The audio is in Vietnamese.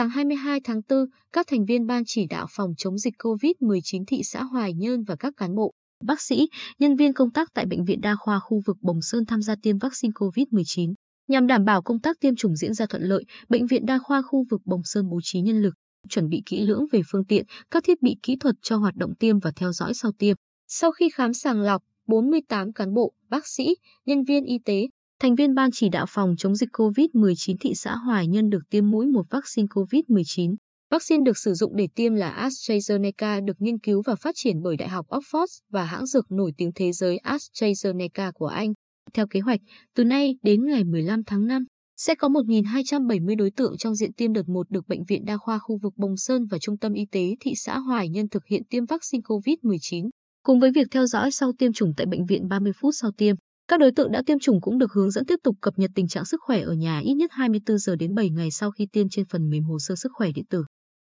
sáng 22 tháng 4, các thành viên Ban chỉ đạo phòng chống dịch COVID-19 thị xã Hoài Nhơn và các cán bộ, bác sĩ, nhân viên công tác tại Bệnh viện Đa khoa khu vực Bồng Sơn tham gia tiêm vaccine COVID-19. Nhằm đảm bảo công tác tiêm chủng diễn ra thuận lợi, Bệnh viện Đa khoa khu vực Bồng Sơn bố trí nhân lực, chuẩn bị kỹ lưỡng về phương tiện, các thiết bị kỹ thuật cho hoạt động tiêm và theo dõi sau tiêm. Sau khi khám sàng lọc, 48 cán bộ, bác sĩ, nhân viên y tế, thành viên Ban chỉ đạo phòng chống dịch COVID-19 thị xã Hoài Nhân được tiêm mũi một vaccine COVID-19. Vaccine được sử dụng để tiêm là AstraZeneca được nghiên cứu và phát triển bởi Đại học Oxford và hãng dược nổi tiếng thế giới AstraZeneca của Anh. Theo kế hoạch, từ nay đến ngày 15 tháng 5, sẽ có 1.270 đối tượng trong diện tiêm đợt 1 được Bệnh viện Đa khoa khu vực Bồng Sơn và Trung tâm Y tế thị xã Hoài Nhân thực hiện tiêm vaccine COVID-19. Cùng với việc theo dõi sau tiêm chủng tại bệnh viện 30 phút sau tiêm, các đối tượng đã tiêm chủng cũng được hướng dẫn tiếp tục cập nhật tình trạng sức khỏe ở nhà ít nhất 24 giờ đến 7 ngày sau khi tiêm trên phần mềm hồ sơ sức khỏe điện tử.